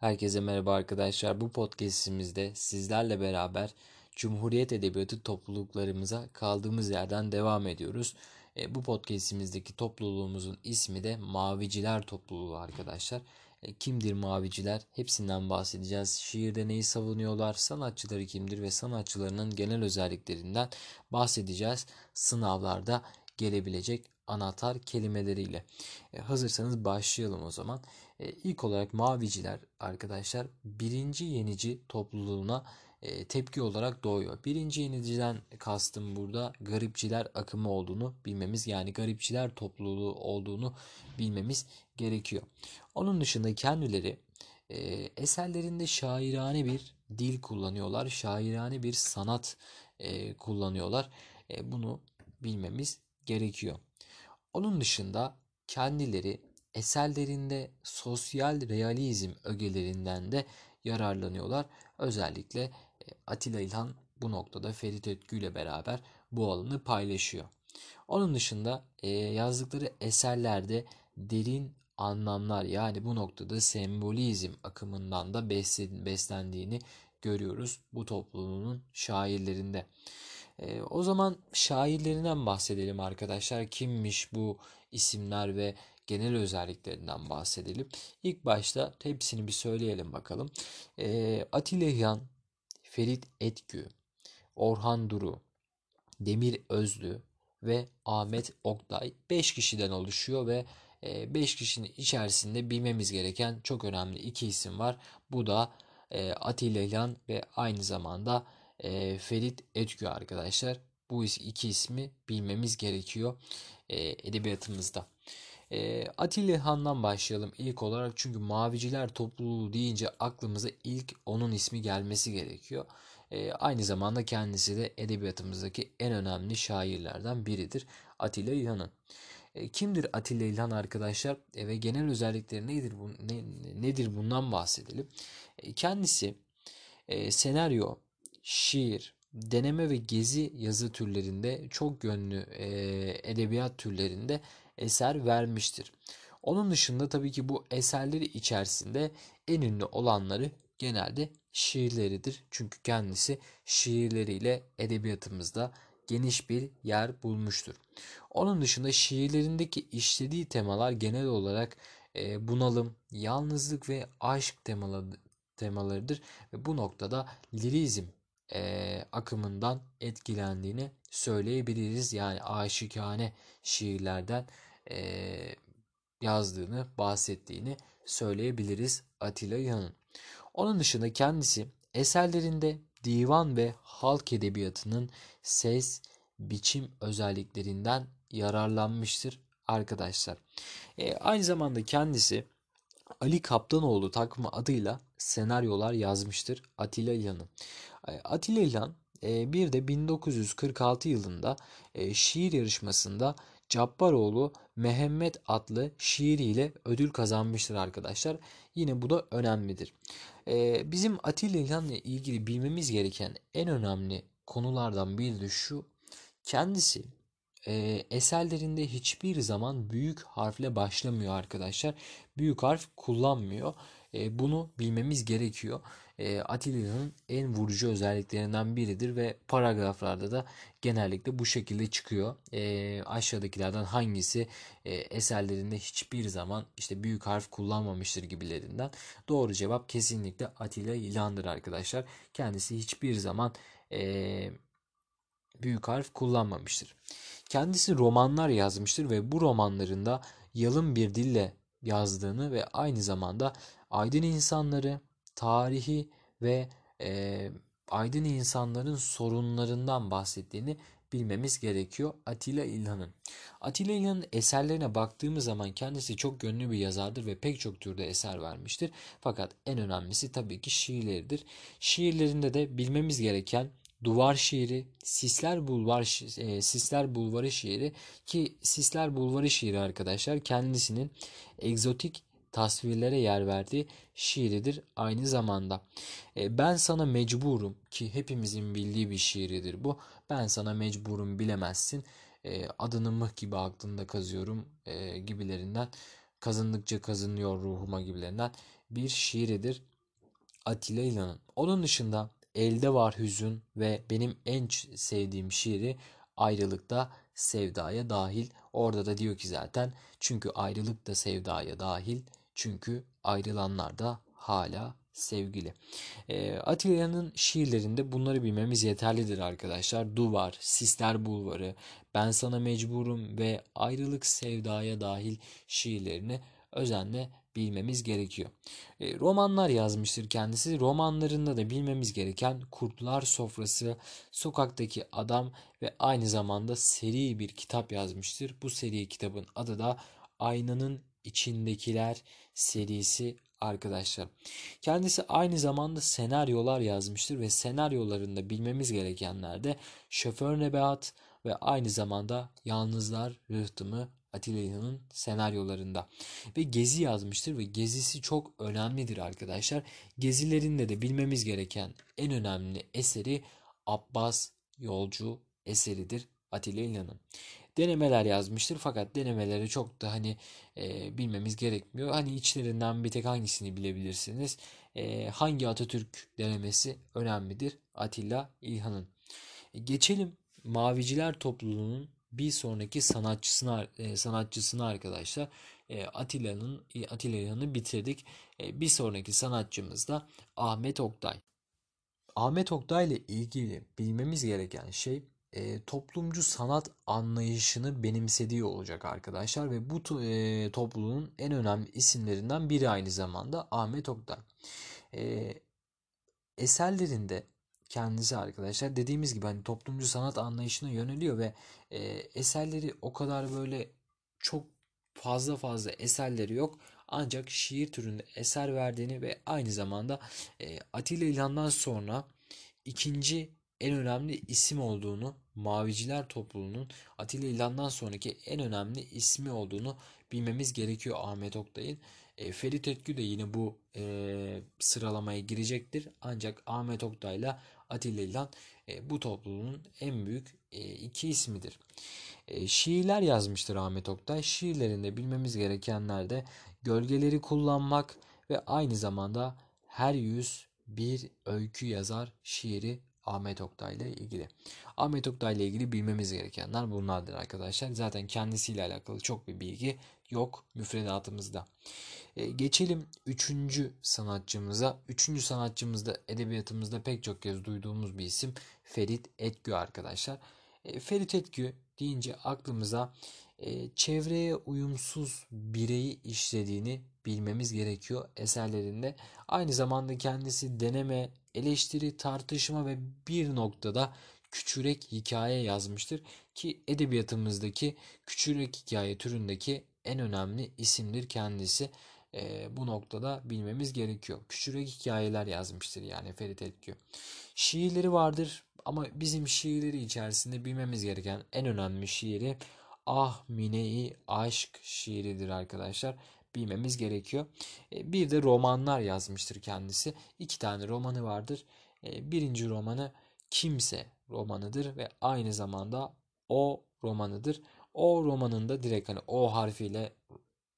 Herkese merhaba arkadaşlar. Bu podcast'imizde sizlerle beraber Cumhuriyet Edebiyatı topluluklarımıza kaldığımız yerden devam ediyoruz. E, bu podcast'imizdeki topluluğumuzun ismi de Maviciler Topluluğu arkadaşlar. E, kimdir Maviciler? Hepsinden bahsedeceğiz. Şiirde neyi savunuyorlar? Sanatçıları kimdir ve sanatçılarının genel özelliklerinden bahsedeceğiz. Sınavlarda gelebilecek anahtar kelimeleriyle. E, hazırsanız başlayalım o zaman. E, ilk olarak Maviciler arkadaşlar birinci yenici topluluğuna e, tepki olarak doğuyor. Birinci yeniciden kastım burada garipçiler akımı olduğunu bilmemiz yani garipçiler topluluğu olduğunu bilmemiz gerekiyor. Onun dışında kendileri e, eserlerinde şairane bir dil kullanıyorlar. Şairane bir sanat e, kullanıyorlar. E, bunu bilmemiz gerekiyor. Onun dışında kendileri eserlerinde sosyal realizm ögelerinden de yararlanıyorlar. Özellikle e, Atilla İlhan bu noktada Ferit Ötkü ile beraber bu alanı paylaşıyor. Onun dışında e, yazdıkları eserlerde derin anlamlar yani bu noktada sembolizm akımından da beslendiğini görüyoruz bu topluluğun şairlerinde. E, o zaman şairlerinden bahsedelim arkadaşlar. Kimmiş bu isimler ve genel özelliklerinden bahsedelim. İlk başta hepsini bir söyleyelim bakalım. E, Atilla İlhan, Ferit Etkü, Orhan Duru, Demir Özlü ve Ahmet Oktay 5 kişiden oluşuyor ve 5 e, kişinin içerisinde bilmemiz gereken çok önemli iki isim var. Bu da e, Atilla İlhan ve aynı zamanda e, Ferit Etkü arkadaşlar. Bu iki ismi bilmemiz gerekiyor edebiyatımızda. E, Atilla Han'dan başlayalım ilk olarak çünkü Maviciler topluluğu deyince aklımıza ilk onun ismi gelmesi gerekiyor. E, aynı zamanda kendisi de edebiyatımızdaki en önemli şairlerden biridir Atilla İlhan'ın. E, kimdir Atilla İlhan arkadaşlar e, ve genel özellikleri nedir, bu, ne, nedir bundan bahsedelim. E, kendisi e, senaryo, şiir, deneme ve gezi yazı türlerinde çok yönlü e, edebiyat türlerinde eser vermiştir. Onun dışında tabii ki bu eserleri içerisinde en ünlü olanları genelde şiirleridir. Çünkü kendisi şiirleriyle edebiyatımızda geniş bir yer bulmuştur. Onun dışında şiirlerindeki işlediği temalar genel olarak e, bunalım, yalnızlık ve aşk temaları, temalarıdır ve bu noktada lirizm e, akımından etkilendiğini söyleyebiliriz. Yani aşikane şiirlerden e, yazdığını, bahsettiğini söyleyebiliriz Atilla İlhan'ın. Onun dışında kendisi eserlerinde divan ve halk edebiyatının ses, biçim özelliklerinden yararlanmıştır arkadaşlar. E, aynı zamanda kendisi Ali Kaptanoğlu takma adıyla senaryolar yazmıştır Atilla İlhan'ın. E, Atilla İlhan e, bir de 1946 yılında e, şiir yarışmasında Cabbaroğlu Mehmet adlı şiiriyle ödül kazanmıştır arkadaşlar. Yine bu da önemlidir. Ee, bizim Atilla İlhan'la ilgili bilmemiz gereken en önemli konulardan biri de şu. Kendisi e, eserlerinde hiçbir zaman büyük harfle başlamıyor arkadaşlar. Büyük harf kullanmıyor. E, bunu bilmemiz gerekiyor. E, Atilla'nın en vurucu özelliklerinden biridir ve paragraflarda da genellikle bu şekilde çıkıyor. E, aşağıdakilerden hangisi e, eserlerinde hiçbir zaman işte büyük harf kullanmamıştır gibilerinden. Doğru cevap kesinlikle Atilla İlhan'dır arkadaşlar. Kendisi hiçbir zaman büyük harf kullanmamıştır. Kendisi romanlar yazmıştır ve bu romanlarında yalın bir dille yazdığını ve aynı zamanda aydın insanları, tarihi ve e, aydın insanların sorunlarından bahsettiğini bilmemiz gerekiyor Atilla İlhan'ın. Atilla İlhan'ın eserlerine baktığımız zaman kendisi çok gönlü bir yazardır ve pek çok türde eser vermiştir. Fakat en önemlisi tabii ki şiirleridir. Şiirlerinde de bilmemiz gereken Duvar şiiri, Sisler Bulvar e, Sisler Bulvarı şiiri ki Sisler Bulvarı şiiri arkadaşlar kendisinin egzotik tasvirlere yer verdiği şiiridir aynı zamanda. E, ben sana mecburum ki hepimizin bildiği bir şiiridir bu. Ben sana mecburum bilemezsin. E, adını mıh gibi aklında kazıyorum e, gibilerinden kazındıkça kazınıyor ruhuma gibilerinden bir şiiridir Atilla İlhan'ın. Onun dışında Elde Var Hüzün ve benim en sevdiğim şiiri Ayrılıkta Sevdaya Dahil. Orada da diyor ki zaten çünkü ayrılık da sevdaya dahil çünkü ayrılanlar da hala sevgili. E, Atilla'nın şiirlerinde bunları bilmemiz yeterlidir arkadaşlar. Duvar, Sisler Bulvarı, Ben Sana Mecburum ve Ayrılık Sevdaya dahil şiirlerini özenle bilmemiz gerekiyor. E, romanlar yazmıştır kendisi. Romanlarında da bilmemiz gereken Kurtlar Sofrası, Sokaktaki Adam ve aynı zamanda seri bir kitap yazmıştır. Bu seri kitabın adı da Aynanın İçindekiler serisi arkadaşlar. Kendisi aynı zamanda senaryolar yazmıştır ve senaryolarında bilmemiz gerekenler de Şoför Nebahat ve aynı zamanda Yalnızlar Rıhtımı Atilla İlhan'ın senaryolarında. Ve Gezi yazmıştır ve Gezisi çok önemlidir arkadaşlar. Gezilerinde de bilmemiz gereken en önemli eseri Abbas Yolcu eseridir Atilla İlhan'ın. Denemeler yazmıştır fakat denemeleri çok da hani e, bilmemiz gerekmiyor. Hani içlerinden bir tek hangisini bilebilirsiniz. E, hangi Atatürk denemesi önemlidir Atilla İlhan'ın. E, geçelim Maviciler topluluğunun bir sonraki sanatçısına e, sanatçısına arkadaşlar e, Atilla'nın Atilla'nı bitirdik. E, bir sonraki sanatçımız da Ahmet Oktay. Ahmet Oktay ile ilgili bilmemiz gereken şey e, toplumcu sanat anlayışını benimsediği olacak arkadaşlar ve bu e, topluluğun en önemli isimlerinden biri aynı zamanda Ahmet Oktay. E, eserlerinde kendisi arkadaşlar dediğimiz gibi hani toplumcu sanat anlayışına yöneliyor ve e, eserleri o kadar böyle çok fazla fazla eserleri yok. Ancak şiir türünde eser verdiğini ve aynı zamanda e, Atilla İlhan'dan sonra ikinci en önemli isim olduğunu, Maviciler topluluğunun Atilla İlhan'dan sonraki en önemli ismi olduğunu bilmemiz gerekiyor Ahmet Oktay'ın. E, Ferit Ötkü de yine bu e, sıralamaya girecektir. Ancak Ahmet Oktay'la Atilla İlhan e, bu topluluğun en büyük e, iki ismidir. E, şiirler yazmıştır Ahmet Oktay. Şiirlerinde bilmemiz gerekenler de gölgeleri kullanmak ve aynı zamanda her yüz bir öykü yazar şiiri Ahmet Oktay ile ilgili. Ahmet Oktay ile ilgili bilmemiz gerekenler bunlardır arkadaşlar. Zaten kendisiyle alakalı çok bir bilgi yok müfredatımızda. E, geçelim üçüncü sanatçımıza. Üçüncü sanatçımız da edebiyatımızda pek çok kez duyduğumuz bir isim Ferit Etgü arkadaşlar. E, Ferit Etgü deyince aklımıza e, çevreye uyumsuz bireyi işlediğini bilmemiz gerekiyor eserlerinde. Aynı zamanda kendisi deneme, eleştiri, tartışma ve bir noktada küçürek hikaye yazmıştır ki edebiyatımızdaki küçürek hikaye türündeki en önemli isimdir kendisi. E, bu noktada bilmemiz gerekiyor. Küçürek hikayeler yazmıştır yani Ferit Etkü. Şiirleri vardır ama bizim şiirleri içerisinde bilmemiz gereken en önemli şiiri Ah Mine'yi Aşk şiiridir arkadaşlar. Bilmemiz gerekiyor. E, bir de romanlar yazmıştır kendisi. İki tane romanı vardır. E, birinci romanı Kimse romanıdır ve aynı zamanda O romanıdır. O romanında direkt hani O harfiyle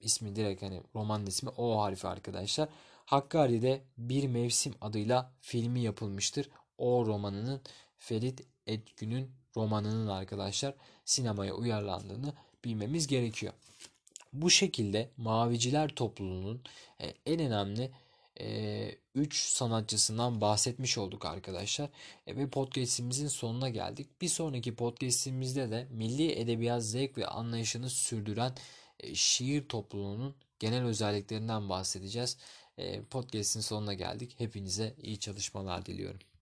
ismi direkt hani romanın ismi O harfi arkadaşlar. Hakkari'de Bir Mevsim adıyla filmi yapılmıştır. O romanının Ferit Etgün'ün romanının arkadaşlar sinemaya uyarlandığını bilmemiz gerekiyor. Bu şekilde Maviciler topluluğunun e, en önemli 3 e, sanatçısından bahsetmiş olduk arkadaşlar. E, ve podcastimizin sonuna geldik. Bir sonraki podcastimizde de milli edebiyat zevk ve anlayışını sürdüren şiir topluluğunun genel özelliklerinden bahsedeceğiz. Podcast'in sonuna geldik. Hepinize iyi çalışmalar diliyorum.